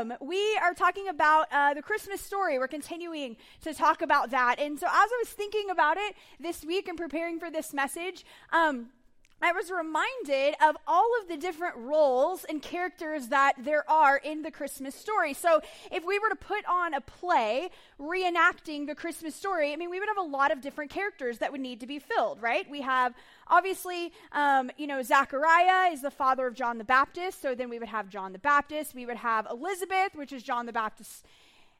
welcome. We are talking about uh, the Christmas story. We're continuing to talk about that. And so, as I was thinking about it this week and preparing for this message, um, I was reminded of all of the different roles and characters that there are in the Christmas story. So, if we were to put on a play reenacting the Christmas story, I mean, we would have a lot of different characters that would need to be filled, right? We have obviously, um, you know, Zachariah is the father of John the Baptist. So then we would have John the Baptist. We would have Elizabeth, which is John the Baptist's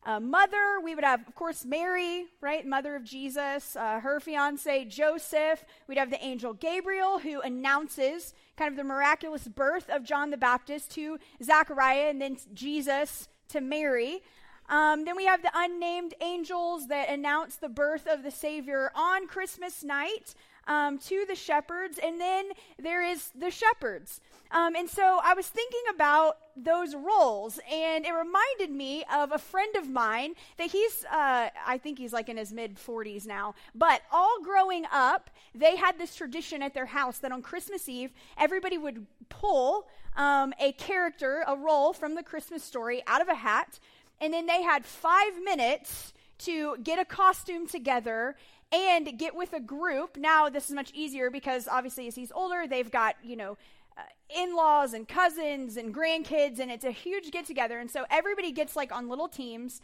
uh, mother, we would have, of course, Mary, right, mother of Jesus, uh, her fiance, Joseph. We'd have the angel Gabriel, who announces kind of the miraculous birth of John the Baptist to Zachariah and then Jesus to Mary. Um, then we have the unnamed angels that announce the birth of the Savior on Christmas night um, to the shepherds, and then there is the shepherds. Um, and so I was thinking about those roles, and it reminded me of a friend of mine that he's, uh, I think he's like in his mid 40s now, but all growing up, they had this tradition at their house that on Christmas Eve, everybody would pull um, a character, a role from the Christmas story out of a hat, and then they had five minutes to get a costume together and get with a group. Now, this is much easier because obviously, as he's older, they've got, you know, in laws and cousins and grandkids, and it's a huge get together. And so everybody gets like on little teams.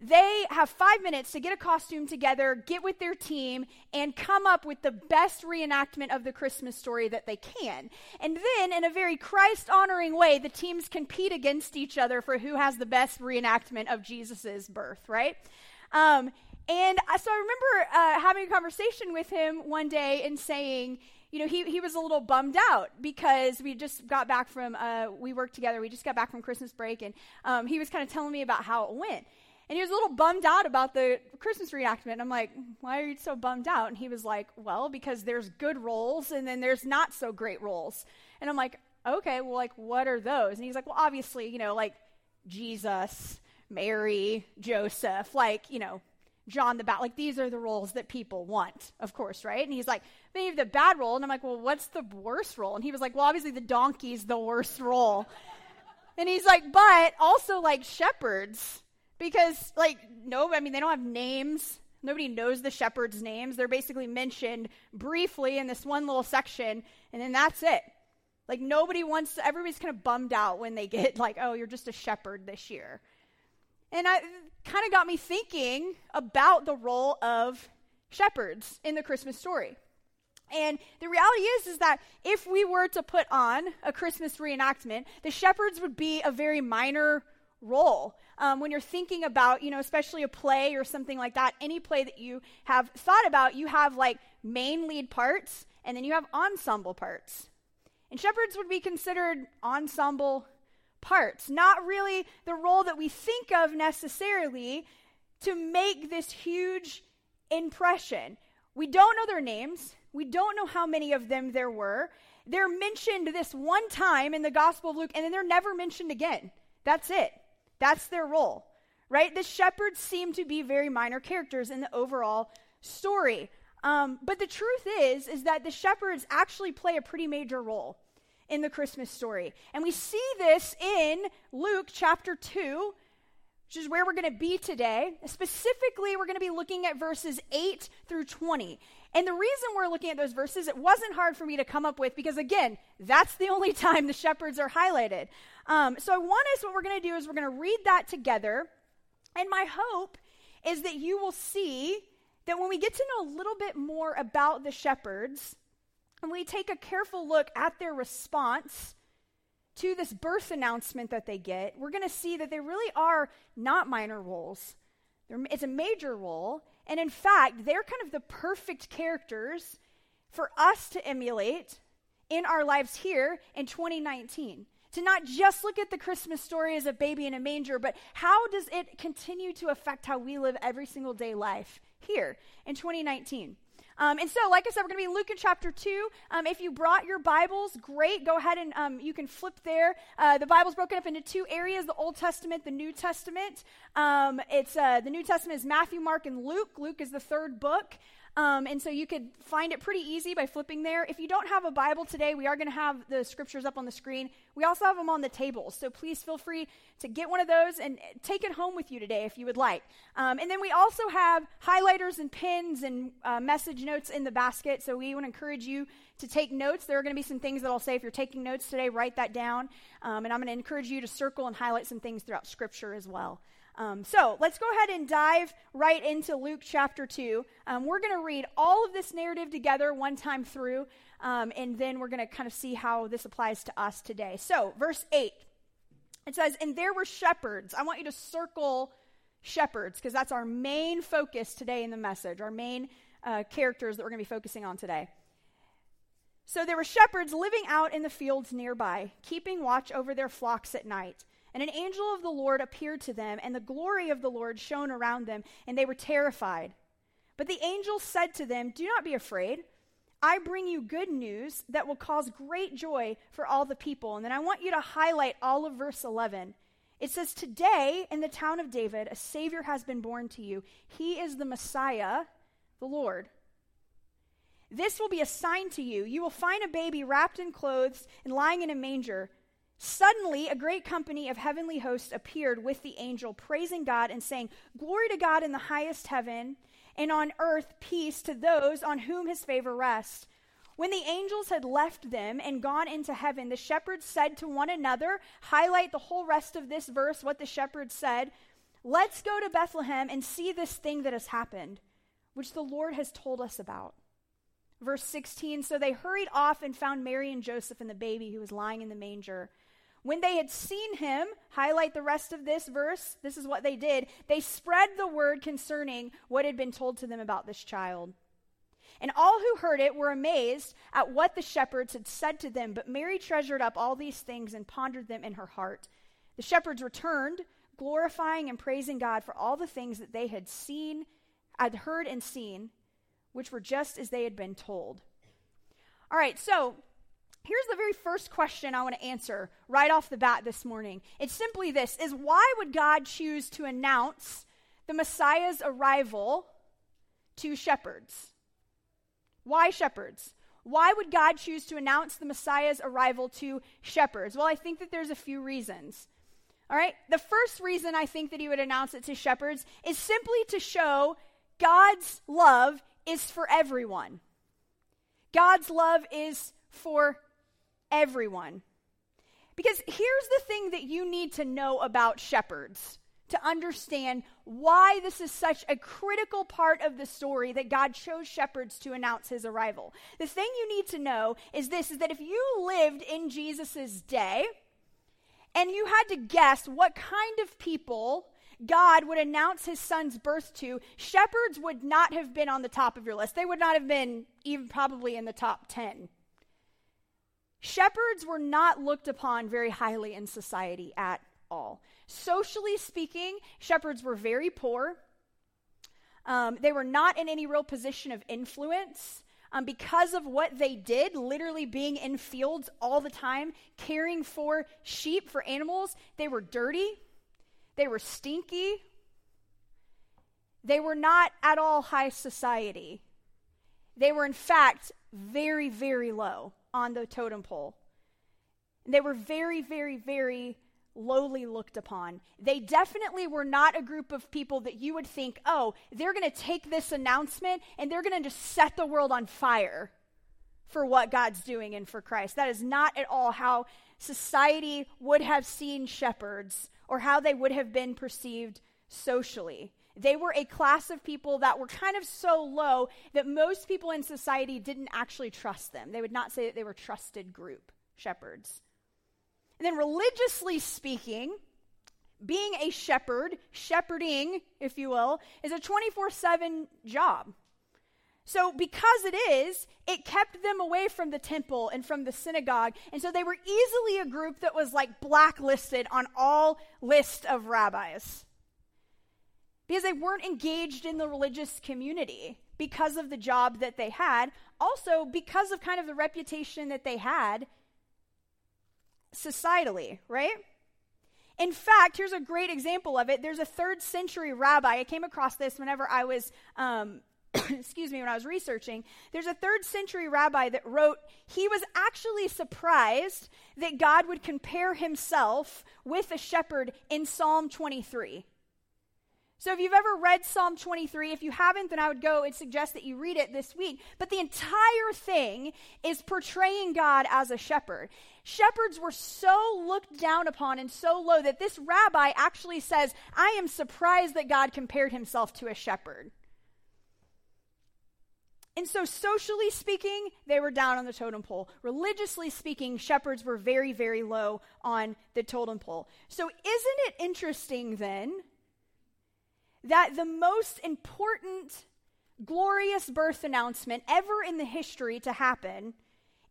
They have five minutes to get a costume together, get with their team, and come up with the best reenactment of the Christmas story that they can. And then, in a very Christ honoring way, the teams compete against each other for who has the best reenactment of Jesus' birth, right? Um, and so I remember uh, having a conversation with him one day and saying, you know, he, he was a little bummed out because we just got back from, uh, we worked together, we just got back from Christmas break, and um, he was kind of telling me about how it went. And he was a little bummed out about the Christmas reenactment. I'm like, why are you so bummed out? And he was like, well, because there's good roles and then there's not so great roles. And I'm like, okay, well, like, what are those? And he's like, well, obviously, you know, like Jesus, Mary, Joseph, like, you know, John the Baptist. Like, these are the roles that people want, of course, right? And he's like, maybe the bad role. And I'm like, well, what's the worst role? And he was like, well, obviously the donkey's the worst role. and he's like, but also like shepherds. Because, like, no, I mean, they don't have names. Nobody knows the shepherds' names. They're basically mentioned briefly in this one little section, and then that's it. Like, nobody wants, everybody's kind of bummed out when they get, like, oh, you're just a shepherd this year. And I kind of got me thinking about the role of shepherds in the Christmas story. And the reality is is that if we were to put on a Christmas reenactment, the shepherds would be a very minor role. Um, when you're thinking about, you know, especially a play or something like that, any play that you have thought about, you have like main lead parts and then you have ensemble parts. And shepherds would be considered ensemble parts, not really the role that we think of necessarily to make this huge impression. We don't know their names, we don't know how many of them there were. They're mentioned this one time in the Gospel of Luke, and then they're never mentioned again. That's it. That's their role, right? The shepherds seem to be very minor characters in the overall story. Um, but the truth is, is that the shepherds actually play a pretty major role in the Christmas story. And we see this in Luke chapter 2, which is where we're going to be today. Specifically, we're going to be looking at verses 8 through 20. And the reason we're looking at those verses, it wasn't hard for me to come up with because, again, that's the only time the shepherds are highlighted. Um, so I want us, what we're going to do is we're going to read that together. And my hope is that you will see that when we get to know a little bit more about the shepherds, and we take a careful look at their response to this birth announcement that they get, we're going to see that they really are not minor roles. They're, it's a major role. And in fact, they're kind of the perfect characters for us to emulate in our lives here in 2019. To not just look at the Christmas story as a baby in a manger, but how does it continue to affect how we live every single day life here in 2019? Um, and so, like I said, we're going to be Luke in chapter 2. Um, if you brought your Bibles, great. Go ahead and um, you can flip there. Uh, the Bible's broken up into two areas the Old Testament, the New Testament. Um, it's uh, The New Testament is Matthew, Mark, and Luke. Luke is the third book. Um, and so you could find it pretty easy by flipping there. If you don't have a Bible today, we are going to have the scriptures up on the screen. we also have them on the tables. So please feel free to get one of those and take it home with you today if you would like. Um, and then we also have highlighters and pens and uh, message notes in the basket. So we want to encourage you to take notes. There are going to be some things that I'll say if you're taking notes today, write that down. Um, and I'm going to encourage you to circle and highlight some things throughout Scripture as well. Um, so let's go ahead and dive right into Luke chapter 2. Um, we're going to read all of this narrative together one time through, um, and then we're going to kind of see how this applies to us today. So, verse 8, it says, And there were shepherds. I want you to circle shepherds because that's our main focus today in the message, our main uh, characters that we're going to be focusing on today. So there were shepherds living out in the fields nearby, keeping watch over their flocks at night. And an angel of the Lord appeared to them, and the glory of the Lord shone around them, and they were terrified. But the angel said to them, Do not be afraid. I bring you good news that will cause great joy for all the people. And then I want you to highlight all of verse 11. It says, Today in the town of David, a Savior has been born to you. He is the Messiah, the Lord. This will be a sign to you. You will find a baby wrapped in clothes and lying in a manger. Suddenly, a great company of heavenly hosts appeared with the angel, praising God and saying, Glory to God in the highest heaven, and on earth peace to those on whom his favor rests. When the angels had left them and gone into heaven, the shepherds said to one another, highlight the whole rest of this verse, what the shepherds said, Let's go to Bethlehem and see this thing that has happened, which the Lord has told us about. Verse 16 So they hurried off and found Mary and Joseph and the baby who was lying in the manger. When they had seen him, highlight the rest of this verse, this is what they did. They spread the word concerning what had been told to them about this child. And all who heard it were amazed at what the shepherds had said to them. But Mary treasured up all these things and pondered them in her heart. The shepherds returned, glorifying and praising God for all the things that they had seen, had heard and seen, which were just as they had been told. All right, so Here's the very first question I want to answer right off the bat this morning. It's simply this is why would God choose to announce the Messiah's arrival to shepherds? Why shepherds? Why would God choose to announce the Messiah's arrival to shepherds? Well, I think that there's a few reasons. All right? The first reason I think that he would announce it to shepherds is simply to show God's love is for everyone. God's love is for everyone. Because here's the thing that you need to know about shepherds to understand why this is such a critical part of the story that God chose shepherds to announce his arrival. The thing you need to know is this is that if you lived in Jesus' day and you had to guess what kind of people God would announce his son's birth to, shepherds would not have been on the top of your list. They would not have been even probably in the top 10 Shepherds were not looked upon very highly in society at all. Socially speaking, shepherds were very poor. Um, they were not in any real position of influence. Um, because of what they did, literally being in fields all the time, caring for sheep, for animals, they were dirty, they were stinky, they were not at all high society. They were, in fact, very, very low on the totem pole. They were very, very, very lowly looked upon. They definitely were not a group of people that you would think, oh, they're going to take this announcement and they're going to just set the world on fire for what God's doing and for Christ. That is not at all how society would have seen shepherds or how they would have been perceived socially. They were a class of people that were kind of so low that most people in society didn't actually trust them. They would not say that they were trusted group, shepherds. And then, religiously speaking, being a shepherd, shepherding, if you will, is a 24 7 job. So, because it is, it kept them away from the temple and from the synagogue. And so they were easily a group that was like blacklisted on all lists of rabbis because they weren't engaged in the religious community because of the job that they had. Also, because of kind of the reputation that they had societally, right? In fact, here's a great example of it. There's a third century rabbi. I came across this whenever I was um, excuse me, when I was researching, there's a third century rabbi that wrote he was actually surprised that God would compare himself with a shepherd in Psalm 23. So if you've ever read Psalm 23, if you haven't, then I would go and suggest that you read it this week. But the entire thing is portraying God as a shepherd. Shepherds were so looked down upon and so low that this rabbi actually says, I am surprised that God compared himself to a shepherd. And so, socially speaking, they were down on the totem pole. Religiously speaking, shepherds were very, very low on the totem pole. So, isn't it interesting then that the most important, glorious birth announcement ever in the history to happen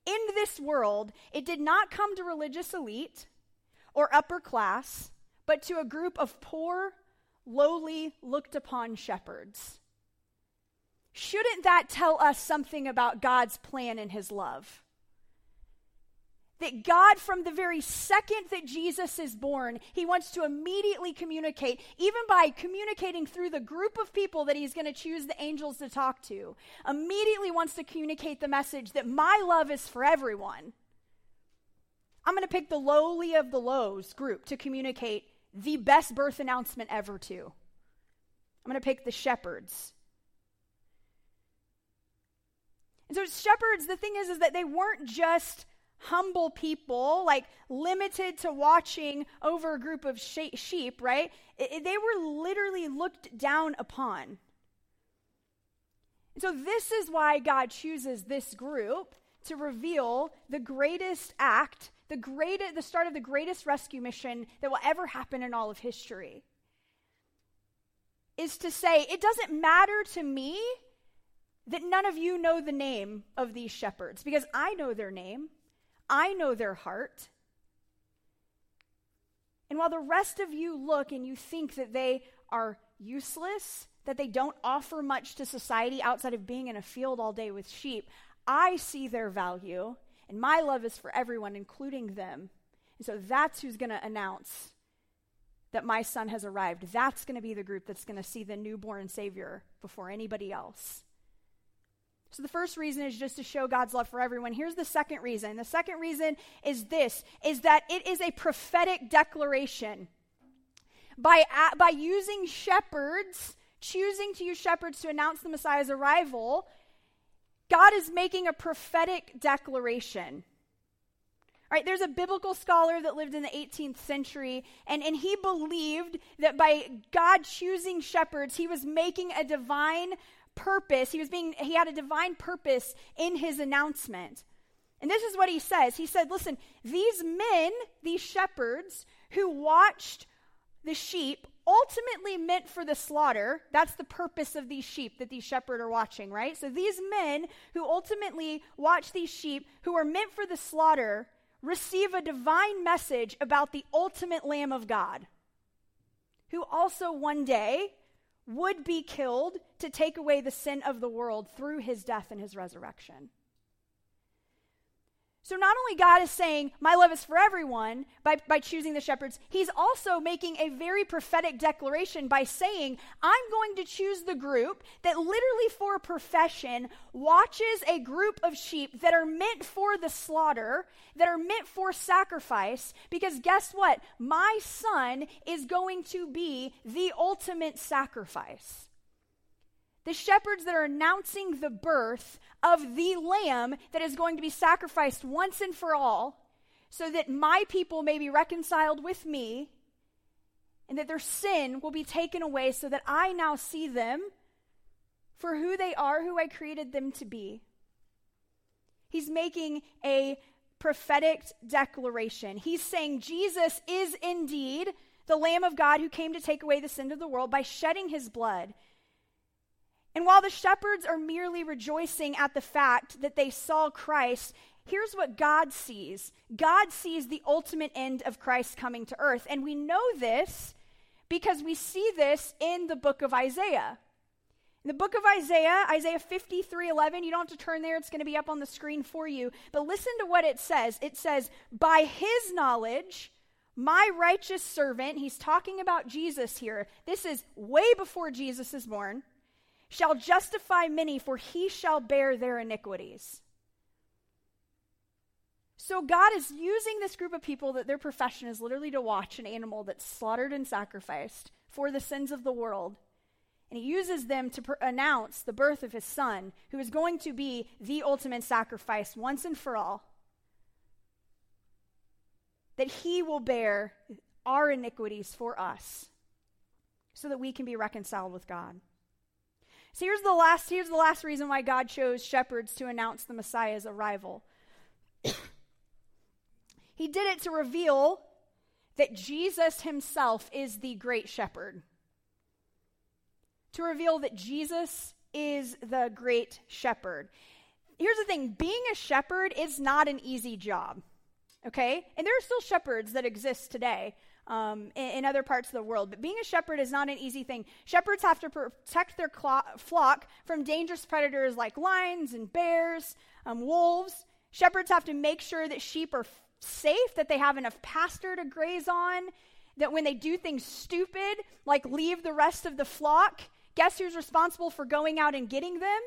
in this world, it did not come to religious elite or upper class, but to a group of poor, lowly, looked upon shepherds? Shouldn't that tell us something about God's plan and his love? That God, from the very second that Jesus is born, he wants to immediately communicate, even by communicating through the group of people that he's going to choose the angels to talk to, immediately wants to communicate the message that my love is for everyone. I'm going to pick the lowly of the lows group to communicate the best birth announcement ever to. I'm going to pick the shepherds And so shepherds, the thing is, is that they weren't just humble people, like limited to watching over a group of sheep, right? They were literally looked down upon. So this is why God chooses this group to reveal the greatest act, the greatest, the start of the greatest rescue mission that will ever happen in all of history. Is to say, it doesn't matter to me that none of you know the name of these shepherds because I know their name, I know their heart. And while the rest of you look and you think that they are useless, that they don't offer much to society outside of being in a field all day with sheep, I see their value, and my love is for everyone, including them. And so that's who's going to announce that my son has arrived. That's going to be the group that's going to see the newborn Savior before anybody else. So the first reason is just to show God's love for everyone. Here's the second reason. The second reason is this is that it is a prophetic declaration. By by using shepherds, choosing to use shepherds to announce the Messiah's arrival, God is making a prophetic declaration. All right, there's a biblical scholar that lived in the 18th century, and, and he believed that by God choosing shepherds, he was making a divine purpose. He was being he had a divine purpose in his announcement. And this is what he says. He said, "Listen, these men, these shepherds who watched the sheep ultimately meant for the slaughter. That's the purpose of these sheep that these shepherds are watching, right? So these men who ultimately watch these sheep who are meant for the slaughter receive a divine message about the ultimate Lamb of God, who also one day would be killed to take away the sin of the world through his death and his resurrection. So, not only God is saying, My love is for everyone by, by choosing the shepherds, He's also making a very prophetic declaration by saying, I'm going to choose the group that literally for profession watches a group of sheep that are meant for the slaughter, that are meant for sacrifice, because guess what? My son is going to be the ultimate sacrifice the shepherds that are announcing the birth of the lamb that is going to be sacrificed once and for all, so that my people may be reconciled with me, and that their sin will be taken away, so that I now see them for who they are, who I created them to be. He's making a prophetic declaration. He's saying Jesus is indeed the Lamb of God who came to take away the sin of the world by shedding his blood. And while the shepherds are merely rejoicing at the fact that they saw Christ, here's what God sees God sees the ultimate end of Christ coming to earth. And we know this because we see this in the book of Isaiah. In the book of Isaiah, Isaiah 53 11, you don't have to turn there, it's going to be up on the screen for you. But listen to what it says. It says, By his knowledge, my righteous servant, he's talking about Jesus here. This is way before Jesus is born shall justify many, for he shall bear their iniquities. So God is using this group of people that their profession is literally to watch an animal that's slaughtered and sacrificed for the sins of the world. And he uses them to pr- announce the birth of his son, who is going to be the ultimate sacrifice once and for all. That he will bear our iniquities for us so that we can be reconciled with God. So here's the last here's the last reason why God chose shepherds to announce the Messiah's arrival. He did it to reveal that Jesus himself is the great shepherd. To reveal that Jesus is the great shepherd. Here's the thing being a shepherd is not an easy job, okay? And there are still shepherds that exist today um, in, in, other parts of the world, but being a shepherd is not an easy thing. Shepherds have to protect their clo- flock from dangerous predators like lions and bears, um, wolves. Shepherds have to make sure that sheep are safe, that they have enough pasture to graze on, that when they do things stupid, like leave the rest of the flock, guess who's responsible for going out and getting them?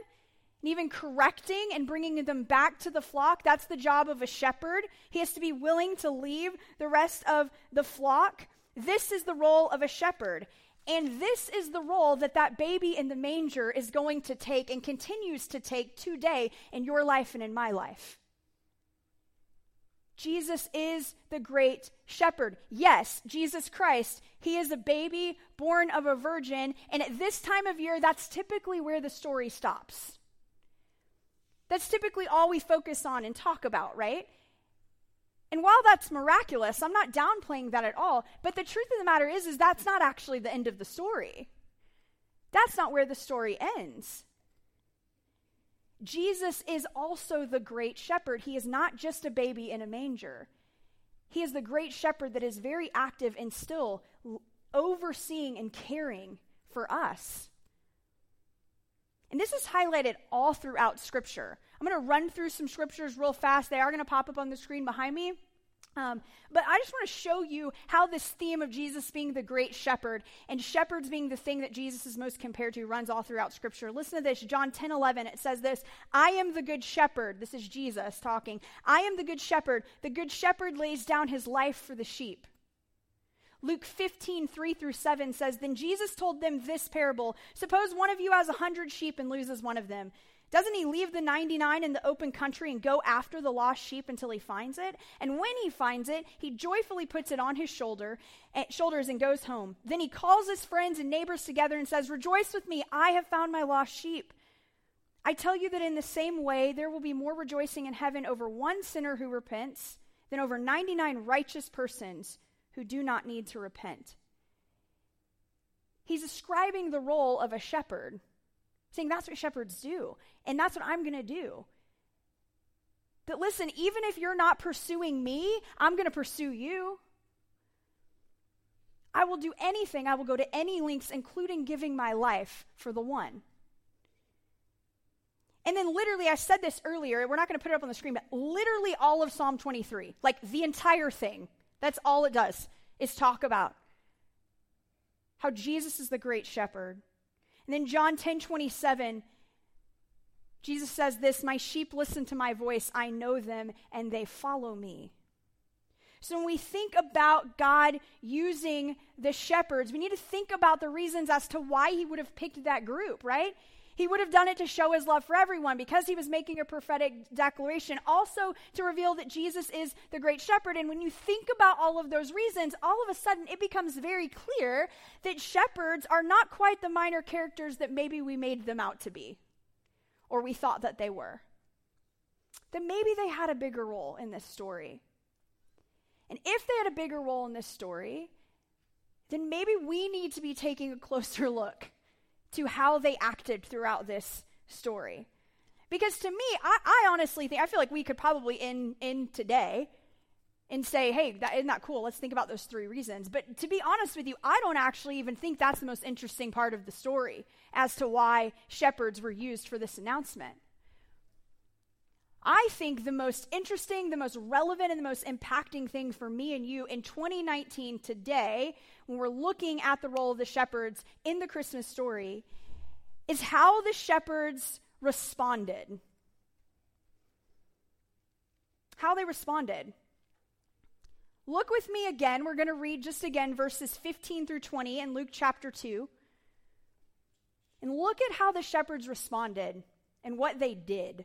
And even correcting and bringing them back to the flock. That's the job of a shepherd. He has to be willing to leave the rest of the flock. This is the role of a shepherd. And this is the role that that baby in the manger is going to take and continues to take today in your life and in my life. Jesus is the great shepherd. Yes, Jesus Christ, he is a baby born of a virgin, and at this time of year, that's typically where the story stops. That's typically all we focus on and talk about, right? And while that's miraculous, I'm not downplaying that at all, but the truth of the matter is is that's not actually the end of the story. That's not where the story ends. Jesus is also the great shepherd. He is not just a baby in a manger. He is the great shepherd that is very active and still overseeing and caring for us. And this is highlighted all throughout Scripture. I'm going to run through some scriptures real fast. They are going to pop up on the screen behind me. Um, but I just want to show you how this theme of Jesus being the great shepherd and shepherds being the thing that Jesus is most compared to runs all throughout Scripture. Listen to this John 10 11. It says this I am the good shepherd. This is Jesus talking. I am the good shepherd. The good shepherd lays down his life for the sheep. Luke 15, 3 through 7 says, Then Jesus told them this parable Suppose one of you has a hundred sheep and loses one of them. Doesn't he leave the 99 in the open country and go after the lost sheep until he finds it? And when he finds it, he joyfully puts it on his shoulder, eh, shoulders and goes home. Then he calls his friends and neighbors together and says, Rejoice with me, I have found my lost sheep. I tell you that in the same way, there will be more rejoicing in heaven over one sinner who repents than over 99 righteous persons who do not need to repent. He's ascribing the role of a shepherd saying that's what shepherds do, and that's what I'm going to do. That listen, even if you're not pursuing me, I'm going to pursue you. I will do anything, I will go to any lengths, including giving my life for the one. And then, literally, I said this earlier, we're not going to put it up on the screen, but literally all of Psalm 23, like the entire thing, that's all it does, is talk about how Jesus is the great shepherd and then John 10 27, Jesus says this My sheep listen to my voice, I know them, and they follow me. So when we think about God using the shepherds, we need to think about the reasons as to why he would have picked that group, right? He would have done it to show his love for everyone because he was making a prophetic declaration, also to reveal that Jesus is the great shepherd. And when you think about all of those reasons, all of a sudden it becomes very clear that shepherds are not quite the minor characters that maybe we made them out to be or we thought that they were. That maybe they had a bigger role in this story. And if they had a bigger role in this story, then maybe we need to be taking a closer look to how they acted throughout this story. Because to me, I, I honestly think, I feel like we could probably end, end today and say, hey, that, isn't that cool? Let's think about those three reasons. But to be honest with you, I don't actually even think that's the most interesting part of the story as to why shepherds were used for this announcement. I think the most interesting, the most relevant, and the most impacting thing for me and you in 2019 today, when we're looking at the role of the shepherds in the Christmas story, is how the shepherds responded. How they responded. Look with me again. We're going to read just again verses 15 through 20 in Luke chapter 2. And look at how the shepherds responded and what they did.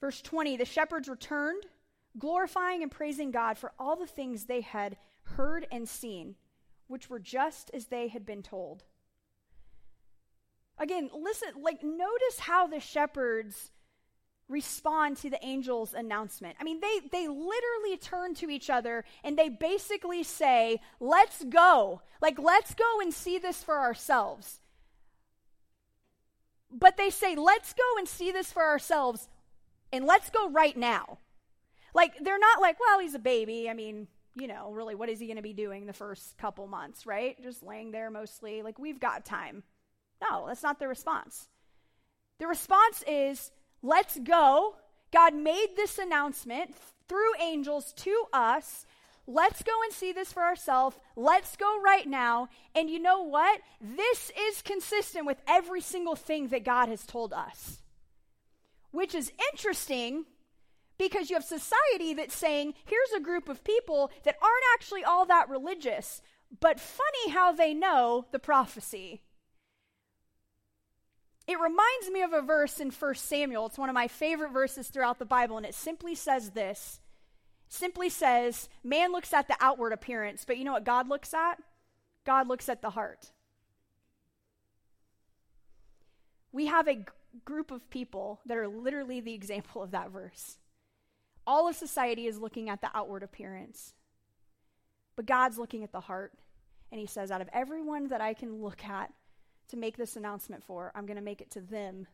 Verse 20 The shepherds returned, glorifying and praising God for all the things they had heard and seen, which were just as they had been told. Again, listen, like, notice how the shepherds respond to the angel's announcement. I mean, they, they literally turn to each other and they basically say, Let's go. Like, let's go and see this for ourselves. But they say, Let's go and see this for ourselves and let's go right now. Like, they're not like, Well, he's a baby. I mean, you know, really, what is he going to be doing the first couple months, right? Just laying there mostly. Like, we've got time. No, that's not the response. The response is, let's go. God made this announcement through angels to us. Let's go and see this for ourselves. Let's go right now. And you know what? This is consistent with every single thing that God has told us. Which is interesting because you have society that's saying, here's a group of people that aren't actually all that religious, but funny how they know the prophecy. It reminds me of a verse in 1 Samuel. It's one of my favorite verses throughout the Bible, and it simply says this. simply says, man looks at the outward appearance, but you know what God looks at? God looks at the heart. We have a group of people that are literally the example of that verse. All of society is looking at the outward appearance, but God's looking at the heart. And he says, out of everyone that I can look at, to make this announcement for, I'm going to make it to them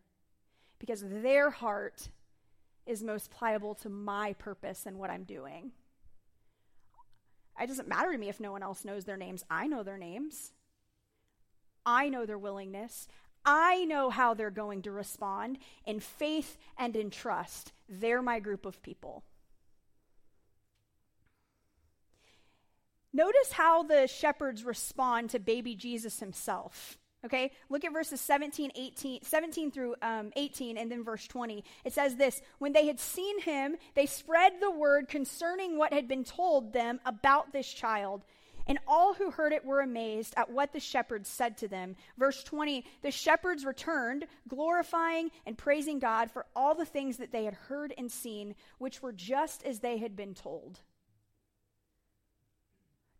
because their heart is most pliable to my purpose and what I'm doing. It doesn't matter to me if no one else knows their names. I know their names. I know their willingness. I know how they're going to respond in faith and in trust. They're my group of people. Notice how the shepherds respond to baby Jesus himself. Okay, look at verses 17, 18, 17 through um, 18, and then verse 20. It says this When they had seen him, they spread the word concerning what had been told them about this child. And all who heard it were amazed at what the shepherds said to them. Verse 20 The shepherds returned, glorifying and praising God for all the things that they had heard and seen, which were just as they had been told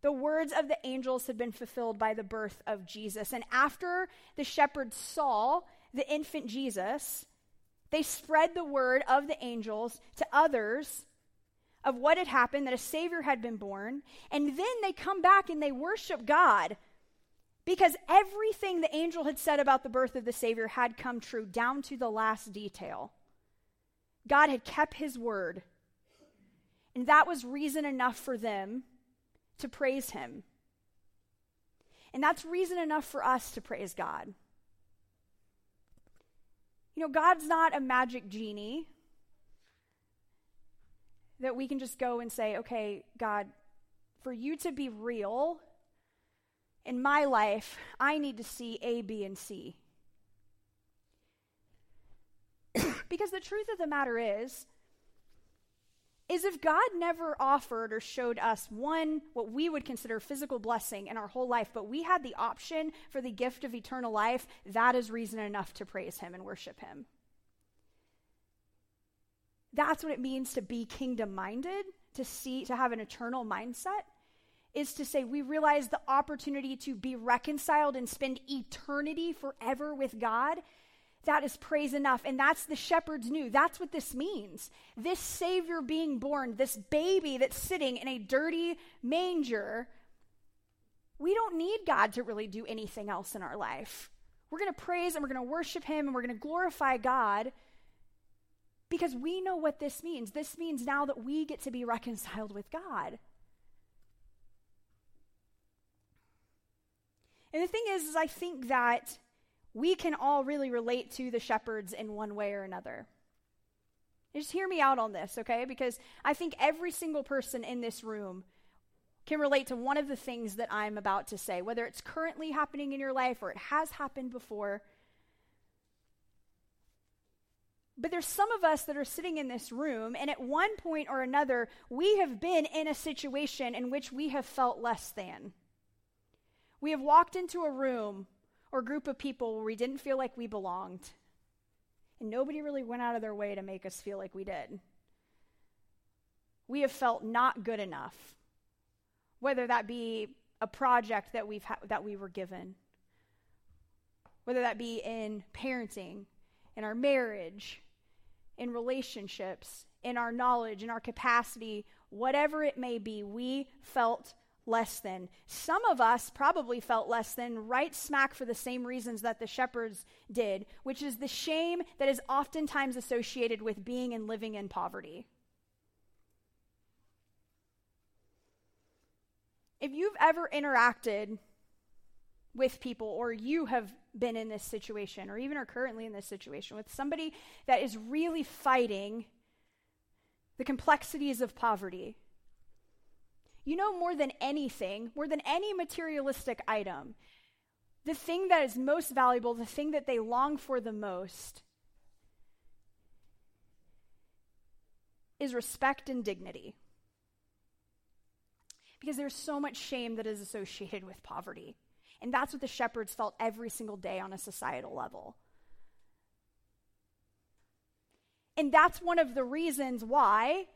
the words of the angels had been fulfilled by the birth of Jesus. And after the shepherds saw the infant Jesus, they spread the word of the angels to others of what had happened, that a Savior had been born. And then they come back and they worship God because everything the angel had said about the birth of the Savior had come true, down to the last detail. God had kept his word. And that was reason enough for them to praise Him. And that's reason enough for us to praise God. You know, God's not a magic genie that we can just go and say, okay, God, for you to be real in my life, I need to see A, B, and C. because the truth of the matter is, is if God never offered or showed us one, what we would consider physical blessing in our whole life, but we had the option for the gift of eternal life, that is reason enough to praise Him and worship Him. That's what it means to be kingdom minded, to see, to have an eternal mindset, is to say we realize the opportunity to be reconciled and spend eternity forever with God that is praise enough. And that's the shepherds knew. That's what this means. This Savior being born, this baby that's sitting in a dirty manger, we don't need God to really do anything else in our life. We're going to praise and we're going to worship Him and we're going to glorify God because we know what this means. This means now that we get to be reconciled with God. And the thing is, is I think that we can all really relate to the shepherds in one way or another. Just hear me out on this, okay? Because I think every single person in this room can relate to one of the things that I'm about to say, whether it's currently happening in your life or it has happened before. But there's some of us that are sitting in this room, and at one point or another, we have been in a situation in which we have felt less than. We have walked into a room or group of people where we didn't feel like we belonged. And nobody really went out of their way to make us feel like we did. We have felt not good enough, whether that be a project that, we've ha- that we were given, whether that be in parenting, in our marriage, in relationships, in our knowledge, in our capacity, whatever it may be, we felt less than. Some of us probably felt less than right smack for the same reasons that the shepherds did, which is the shame that is oftentimes associated with being and living in poverty. If you've ever interacted with people, or you have been in this situation, or even are currently in this situation with somebody that is really fighting the complexities of poverty, you know, more than anything, more than any materialistic item, the thing that is most valuable, the thing that they long for the most, is respect and dignity. Because there's so much shame that is associated with poverty. And that's what the shepherds felt every single day on a societal level. And that's one of the reasons why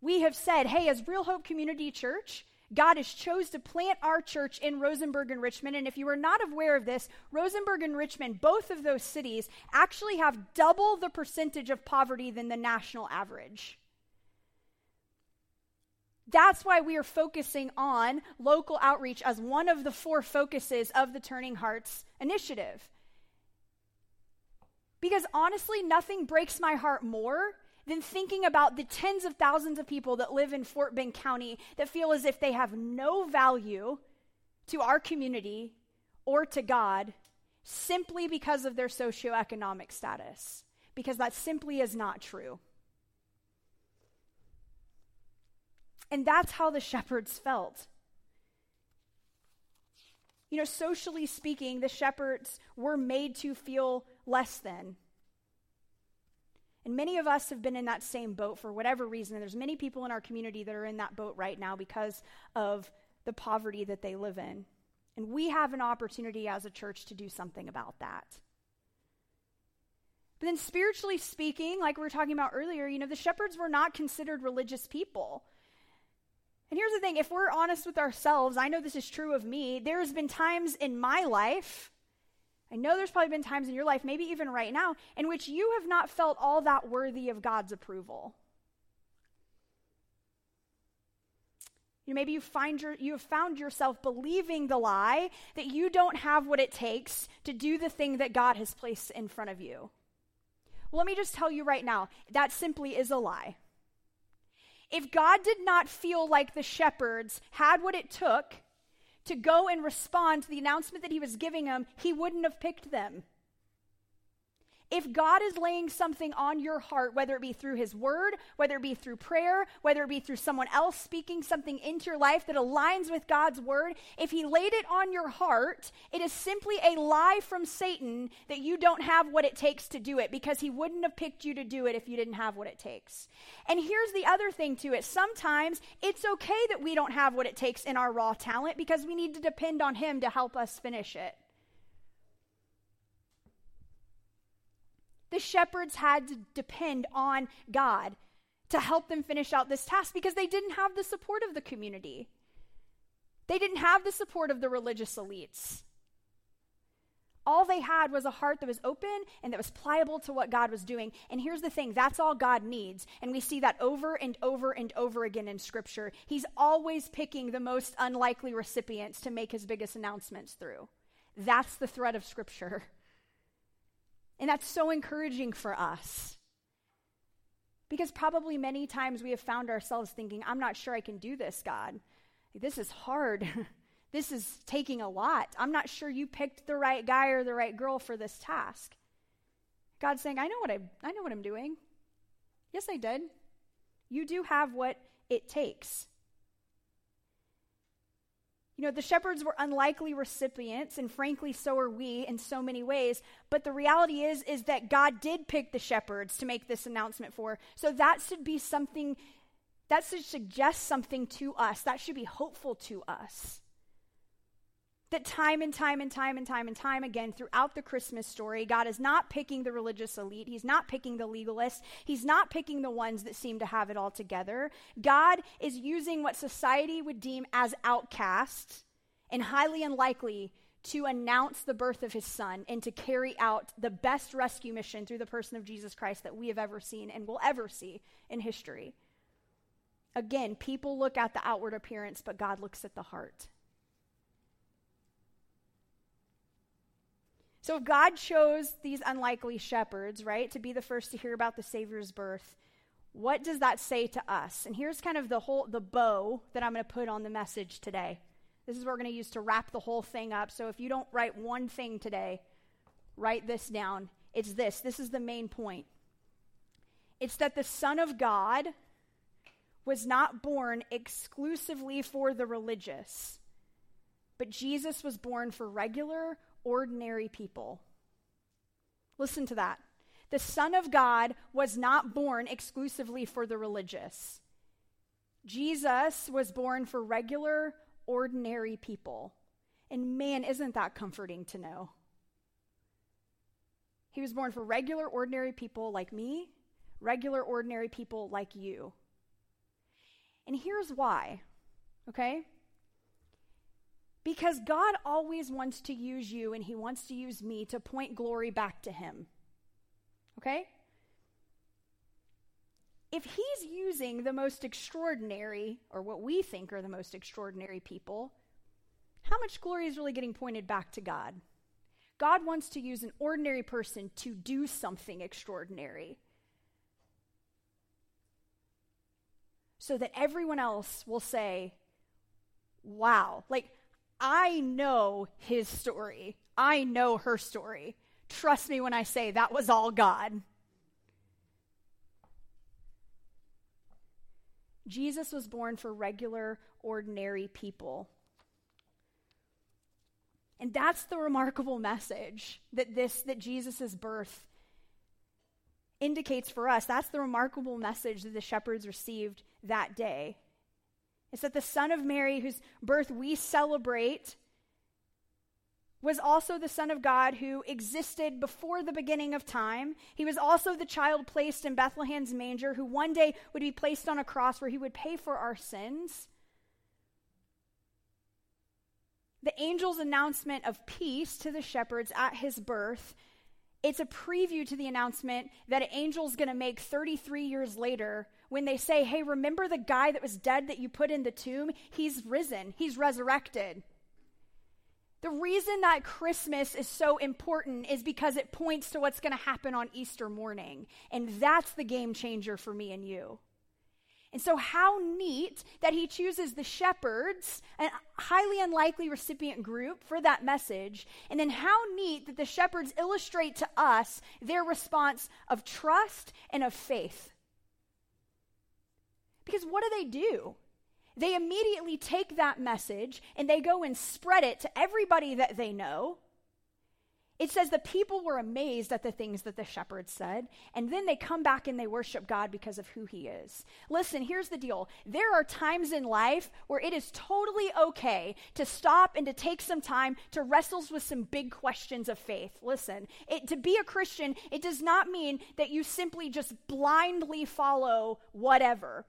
we have said, hey, as Real Hope Community Church, God has chose to plant our church in Rosenberg and Richmond. And if you are not aware of this, Rosenberg and Richmond, both of those cities, actually have double the percentage of poverty than the national average. That's why we are focusing on local outreach as one of the four focuses of the Turning Hearts initiative. Because honestly, nothing breaks my heart more than thinking about the tens of thousands of people that live in Fort Bend County that feel as if they have no value to our community or to God simply because of their socioeconomic status. Because that simply is not true. And that's how the shepherds felt. You know, socially speaking, the shepherds were made to feel less than. And many of us have been in that same boat for whatever reason. And there's many people in our community that are in that boat right now because of the poverty that they live in. And we have an opportunity as a church to do something about that. But then, spiritually speaking, like we were talking about earlier, you know, the shepherds were not considered religious people. And here's the thing if we're honest with ourselves, I know this is true of me. There's been times in my life I know there's probably been times in your life, maybe even right now, in which you have not felt all that worthy of God's approval. You know, maybe you find your, you have found yourself believing the lie that you don't have what it takes to do the thing that God has placed in front of you. Well, let me just tell you right now that simply is a lie. If God did not feel like the shepherds had what it took to go and respond to the announcement that he was giving them, he wouldn't have picked them. If God is laying something on your heart, whether it be through His Word, whether it be through prayer, whether it be through someone else speaking something into your life that aligns with God's Word, if He laid it on your heart, it is simply a lie from Satan that you don't have what it takes to do it because He wouldn't have picked you to do it if you didn't have what it takes. And here's the other thing to it sometimes it's okay that we don't have what it takes in our raw talent because we need to depend on Him to help us finish it. The shepherds had to depend on God to help them finish out this task because they didn't have the support of the community. They didn't have the support of the religious elites. All they had was a heart that was open and that was pliable to what God was doing. And here's the thing that's all God needs. And we see that over and over and over again in Scripture. He's always picking the most unlikely recipients to make his biggest announcements through. That's the thread of Scripture. And that's so encouraging for us. Because probably many times we have found ourselves thinking, I'm not sure I can do this, God. This is hard. this is taking a lot. I'm not sure you picked the right guy or the right girl for this task. God's saying, I know what I I know what I'm doing. Yes, I did. You do have what it takes. You know, the shepherds were unlikely recipients, and frankly, so are we in so many ways. But the reality is, is that God did pick the shepherds to make this announcement for. So that should be something, that should suggest something to us. That should be hopeful to us. That time and time and time and time and time again throughout the Christmas story, God is not picking the religious elite. He's not picking the legalists. He's not picking the ones that seem to have it all together. God is using what society would deem as outcasts and highly unlikely to announce the birth of his son and to carry out the best rescue mission through the person of Jesus Christ that we have ever seen and will ever see in history. Again, people look at the outward appearance, but God looks at the heart. So if God chose these unlikely shepherds, right, to be the first to hear about the Savior's birth, what does that say to us? And here's kind of the whole the bow that I'm going to put on the message today. This is what we're going to use to wrap the whole thing up. So if you don't write one thing today, write this down. It's this. This is the main point. It's that the Son of God was not born exclusively for the religious, but Jesus was born for regular, ordinary people. Listen to that. The Son of God was not born exclusively for the religious. Jesus was born for regular, ordinary people. And man, isn't that comforting to know? He was born for regular, ordinary people like me, regular, ordinary people like you. And here's why, okay? Because God always wants to use you and He wants to use me to point glory back to Him. Okay? If He's using the most extraordinary, or what we think are the most extraordinary people, how much glory is really getting pointed back to God? God wants to use an ordinary person to do something extraordinary. So that everyone else will say, wow. Like, I know his story. I know her story. Trust me when I say that was all God. Jesus was born for regular, ordinary people. And that's the remarkable message that this that Jesus' birth indicates for us. That's the remarkable message that the shepherds received that day. It's that the Son of Mary, whose birth we celebrate, was also the Son of God who existed before the beginning of time. He was also the child placed in Bethlehem's manger, who one day would be placed on a cross where he would pay for our sins. The angel's announcement of peace to the shepherds at his birth, it's a preview to the announcement that an angel's going to make 33 years later when they say, hey, remember the guy that was dead that you put in the tomb? He's risen, he's resurrected. The reason that Christmas is so important is because it points to what's going to happen on Easter morning. And that's the game changer for me and you. And so, how neat that he chooses the shepherds, a highly unlikely recipient group, for that message. And then, how neat that the shepherds illustrate to us their response of trust and of faith. Because what do they do? They immediately take that message and they go and spread it to everybody that they know. It says the people were amazed at the things that the shepherds said, and then they come back and they worship God because of who he is. Listen, here's the deal. There are times in life where it is totally okay to stop and to take some time to wrestle with some big questions of faith. Listen, it, to be a Christian, it does not mean that you simply just blindly follow whatever.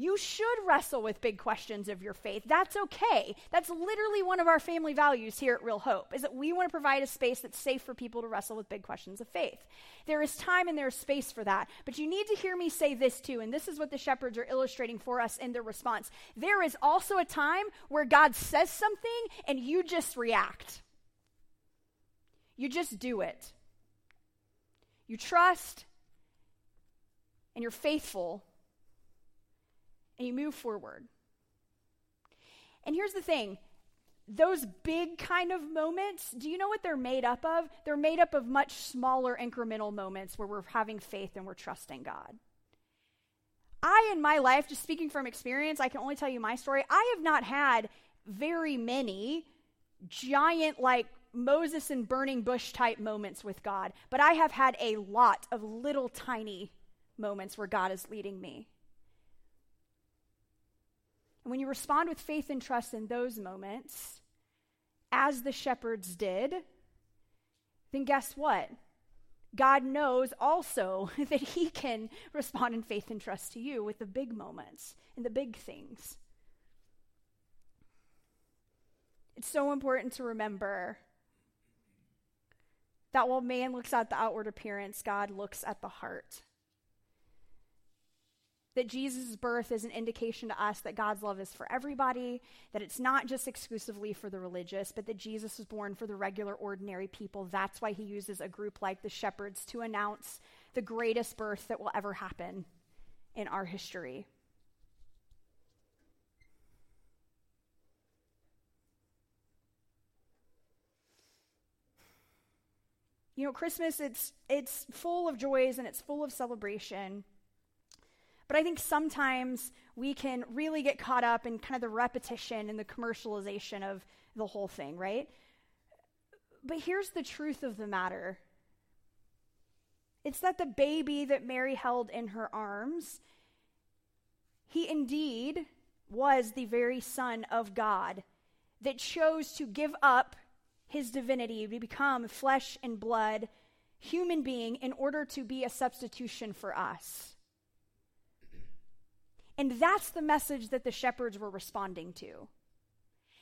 You should wrestle with big questions of your faith. That's okay. That's literally one of our family values here at Real Hope, is that we want to provide a space that's safe for people to wrestle with big questions of faith. There is time and there is space for that. But you need to hear me say this too, and this is what the shepherds are illustrating for us in their response. There is also a time where God says something and you just react. You just do it. you trust, and you're faithful, and you move forward. And here's the thing those big kind of moments, do you know what they're made up of? They're made up of much smaller incremental moments where we're having faith and we're trusting God. I, in my life, just speaking from experience, I can only tell you my story. I have not had very many giant, like Moses and burning bush type moments with God, but I have had a lot of little tiny moments where God is leading me. And when you respond with faith and trust in those moments, as the shepherds did, then guess what? God knows also that He can respond in faith and trust to you with the big moments and the big things. It's so important to remember that while man looks at the outward appearance, God looks at the heart that Jesus' birth is an indication to us that God's love is for everybody, that it's not just exclusively for the religious, but that Jesus was born for the regular, ordinary people. That's why he uses a group like the shepherds to announce the greatest birth that will ever happen in our history. You know, Christmas it's it's full of joys and it's full of celebration. But I think sometimes we can really get caught up in kind of the repetition and the commercialization of the whole thing, right? But here's the truth of the matter it's that the baby that Mary held in her arms, he indeed was the very Son of God that chose to give up his divinity, to become flesh and blood, human being, in order to be a substitution for us. And that's the message that the shepherds were responding to.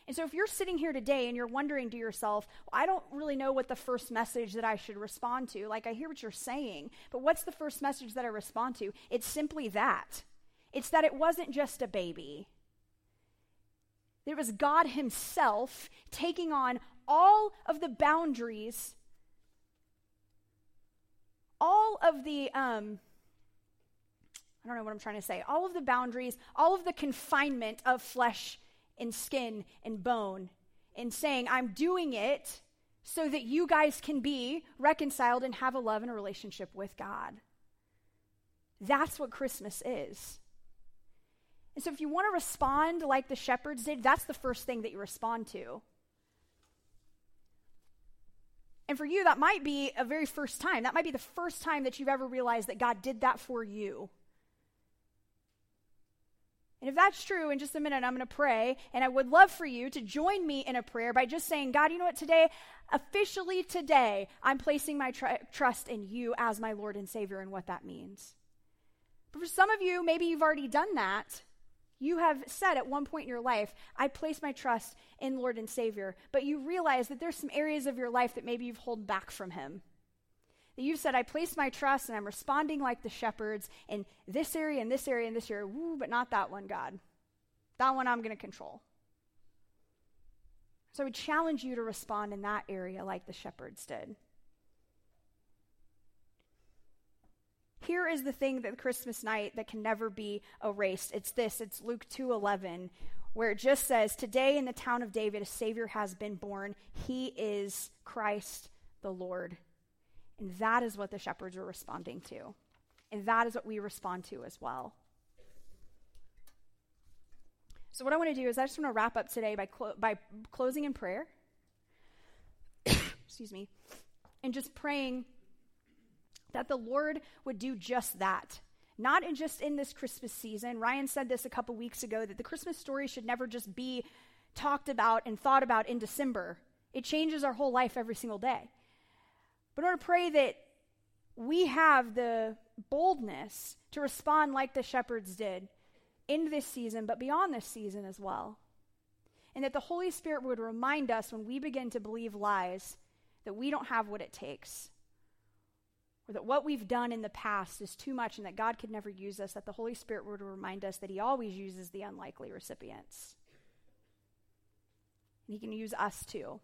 And so, if you're sitting here today and you're wondering to yourself, I don't really know what the first message that I should respond to, like I hear what you're saying, but what's the first message that I respond to? It's simply that it's that it wasn't just a baby, it was God Himself taking on all of the boundaries, all of the um, I don't know what I'm trying to say. All of the boundaries, all of the confinement of flesh and skin and bone, and saying, I'm doing it so that you guys can be reconciled and have a love and a relationship with God. That's what Christmas is. And so, if you want to respond like the shepherds did, that's the first thing that you respond to. And for you, that might be a very first time. That might be the first time that you've ever realized that God did that for you. And if that's true, in just a minute, I'm going to pray. And I would love for you to join me in a prayer by just saying, God, you know what? Today, officially today, I'm placing my tr- trust in you as my Lord and Savior and what that means. But for some of you, maybe you've already done that. You have said at one point in your life, I place my trust in Lord and Savior. But you realize that there's some areas of your life that maybe you've held back from Him that you've said, I place my trust and I'm responding like the shepherds in this area and this area and this area, woo, but not that one, God. That one I'm going to control. So I would challenge you to respond in that area like the shepherds did. Here is the thing that Christmas night that can never be erased. It's this. It's Luke 2:11 where it just says, "Today in the town of David a savior has been born. He is Christ the Lord." And that is what the shepherds were responding to. And that is what we respond to as well. So, what I want to do is, I just want to wrap up today by, clo- by closing in prayer. Excuse me. And just praying that the Lord would do just that. Not in just in this Christmas season. Ryan said this a couple weeks ago that the Christmas story should never just be talked about and thought about in December. It changes our whole life every single day. But I want to pray that we have the boldness to respond like the shepherds did in this season, but beyond this season as well. And that the Holy Spirit would remind us when we begin to believe lies that we don't have what it takes, or that what we've done in the past is too much and that God could never use us, that the Holy Spirit would remind us that He always uses the unlikely recipients. And He can use us too.